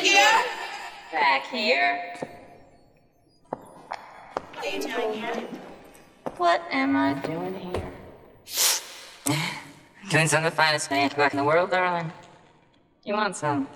Back here. What are you doing here? What am I doing here? Doing some of the finest fancy work in the world, darling. You want some?